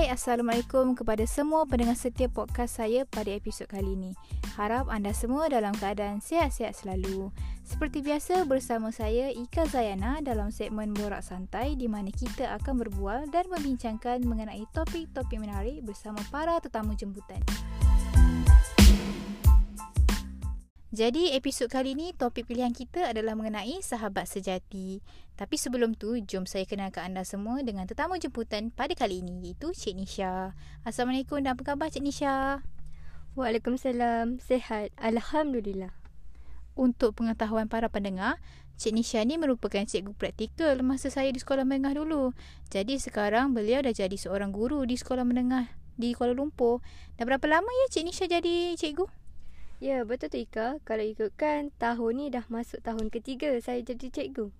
Hai, Assalamualaikum kepada semua pendengar setia podcast saya pada episod kali ini. Harap anda semua dalam keadaan sihat-sihat selalu. Seperti biasa bersama saya Ika Zayana dalam segmen Borak Santai di mana kita akan berbual dan membincangkan mengenai topik-topik menarik bersama para tetamu jemputan. Jadi episod kali ini topik pilihan kita adalah mengenai sahabat sejati. Tapi sebelum tu, jom saya kenalkan anda semua dengan tetamu jemputan pada kali ini iaitu Cik Nisha. Assalamualaikum dan apa khabar Cik Nisha? Waalaikumsalam. Sehat. Alhamdulillah. Untuk pengetahuan para pendengar, Cik Nisha ni merupakan cikgu praktikal masa saya di sekolah menengah dulu. Jadi sekarang beliau dah jadi seorang guru di sekolah menengah di Kuala Lumpur. Dah berapa lama ya Cik Nisha jadi cikgu? Ya, betul tu Ika. Kalau ikutkan, tahun ni dah masuk tahun ketiga saya jadi cikgu.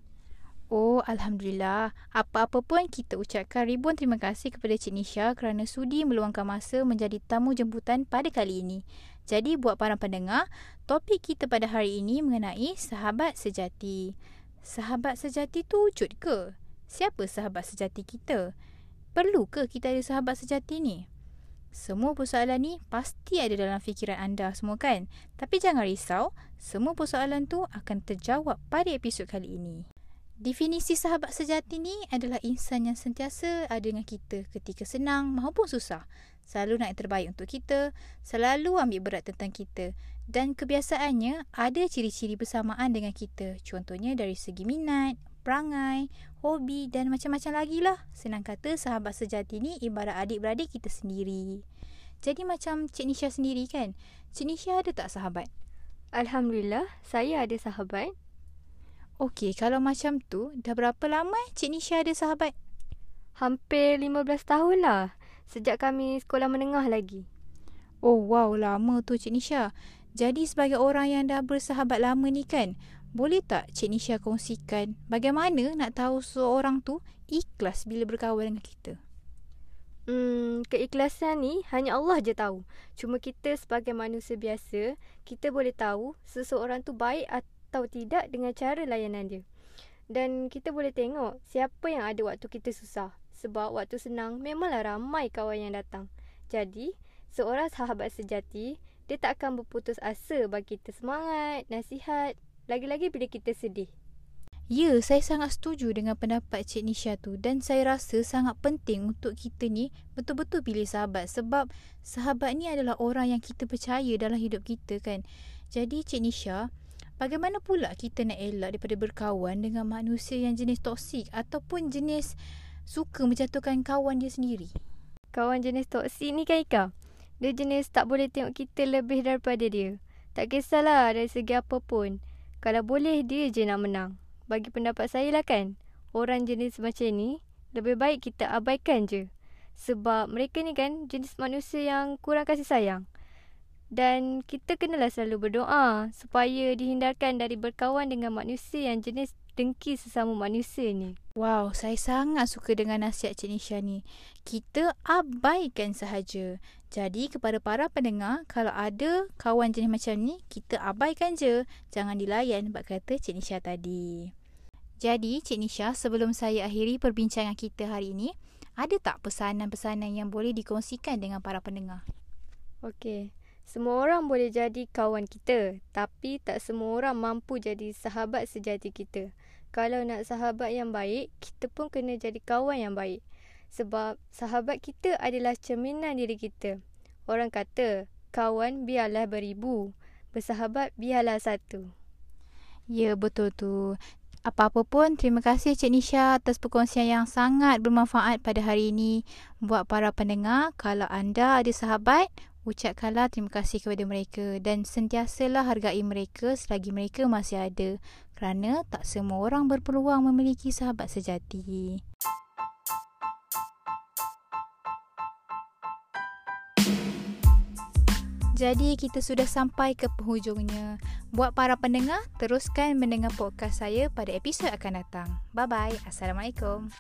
Oh, Alhamdulillah. Apa-apa pun kita ucapkan ribuan terima kasih kepada Cik Nisha kerana sudi meluangkan masa menjadi tamu jemputan pada kali ini. Jadi, buat para pendengar, topik kita pada hari ini mengenai sahabat sejati. Sahabat sejati tu wujud ke? Siapa sahabat sejati kita? Perlu ke kita ada sahabat sejati ni? Semua persoalan ni pasti ada dalam fikiran anda semua kan? Tapi jangan risau, semua persoalan tu akan terjawab pada episod kali ini. Definisi sahabat sejati ni adalah insan yang sentiasa ada dengan kita ketika senang maupun susah. Selalu nak yang terbaik untuk kita, selalu ambil berat tentang kita. Dan kebiasaannya ada ciri-ciri bersamaan dengan kita. Contohnya dari segi minat, perangai, hobi dan macam-macam lagi lah. Senang kata sahabat sejati ni ibarat adik-beradik kita sendiri. Jadi macam Cik Nisha sendiri kan? Cik Nisha ada tak sahabat? Alhamdulillah, saya ada sahabat. Okey, kalau macam tu, dah berapa lama eh Cik Nisha ada sahabat? Hampir 15 tahun lah. Sejak kami sekolah menengah lagi. Oh wow, lama tu Cik Nisha. Jadi sebagai orang yang dah bersahabat lama ni kan, boleh tak Cik Nisha kongsikan bagaimana nak tahu seorang tu ikhlas bila berkawan dengan kita? Hmm, keikhlasan ni hanya Allah je tahu. Cuma kita sebagai manusia biasa, kita boleh tahu seseorang tu baik atau tidak dengan cara layanan dia. Dan kita boleh tengok siapa yang ada waktu kita susah. Sebab waktu senang memanglah ramai kawan yang datang. Jadi, seorang sahabat sejati, dia tak akan berputus asa bagi kita semangat, nasihat lagi-lagi bila kita sedih. Ya, saya sangat setuju dengan pendapat Cik Nisha tu dan saya rasa sangat penting untuk kita ni betul-betul pilih sahabat sebab sahabat ni adalah orang yang kita percaya dalam hidup kita kan. Jadi Cik Nisha, bagaimana pula kita nak elak daripada berkawan dengan manusia yang jenis toksik ataupun jenis suka menjatuhkan kawan dia sendiri? Kawan jenis toksik ni kan Ika? Dia jenis tak boleh tengok kita lebih daripada dia. Tak kisahlah dari segi apa pun. Kalau boleh dia je nak menang. Bagi pendapat saya lah kan. Orang jenis macam ni lebih baik kita abaikan je. Sebab mereka ni kan jenis manusia yang kurang kasih sayang. Dan kita kenalah selalu berdoa supaya dihindarkan dari berkawan dengan manusia yang jenis dengki sesama manusia ni. Wow, saya sangat suka dengan nasihat Cik Nisha ni. Kita abaikan sahaja. Jadi kepada para pendengar, kalau ada kawan jenis macam ni, kita abaikan je. Jangan dilayan bak kata Cik Nisha tadi. Jadi Cik Nisha, sebelum saya akhiri perbincangan kita hari ini, ada tak pesanan-pesanan yang boleh dikongsikan dengan para pendengar? Okey. Semua orang boleh jadi kawan kita, tapi tak semua orang mampu jadi sahabat sejati kita. Kalau nak sahabat yang baik, kita pun kena jadi kawan yang baik. Sebab sahabat kita adalah cerminan diri kita. Orang kata, kawan biarlah beribu, bersahabat biarlah satu. Ya, betul tu. Apa-apa pun, terima kasih Cik Nisha atas perkongsian yang sangat bermanfaat pada hari ini. Buat para pendengar, kalau anda ada sahabat, ucapkanlah terima kasih kepada mereka dan sentiasalah hargai mereka selagi mereka masih ada. Kerana tak semua orang berpeluang memiliki sahabat sejati. Jadi kita sudah sampai ke penghujungnya. Buat para pendengar, teruskan mendengar podcast saya pada episod akan datang. Bye bye. Assalamualaikum.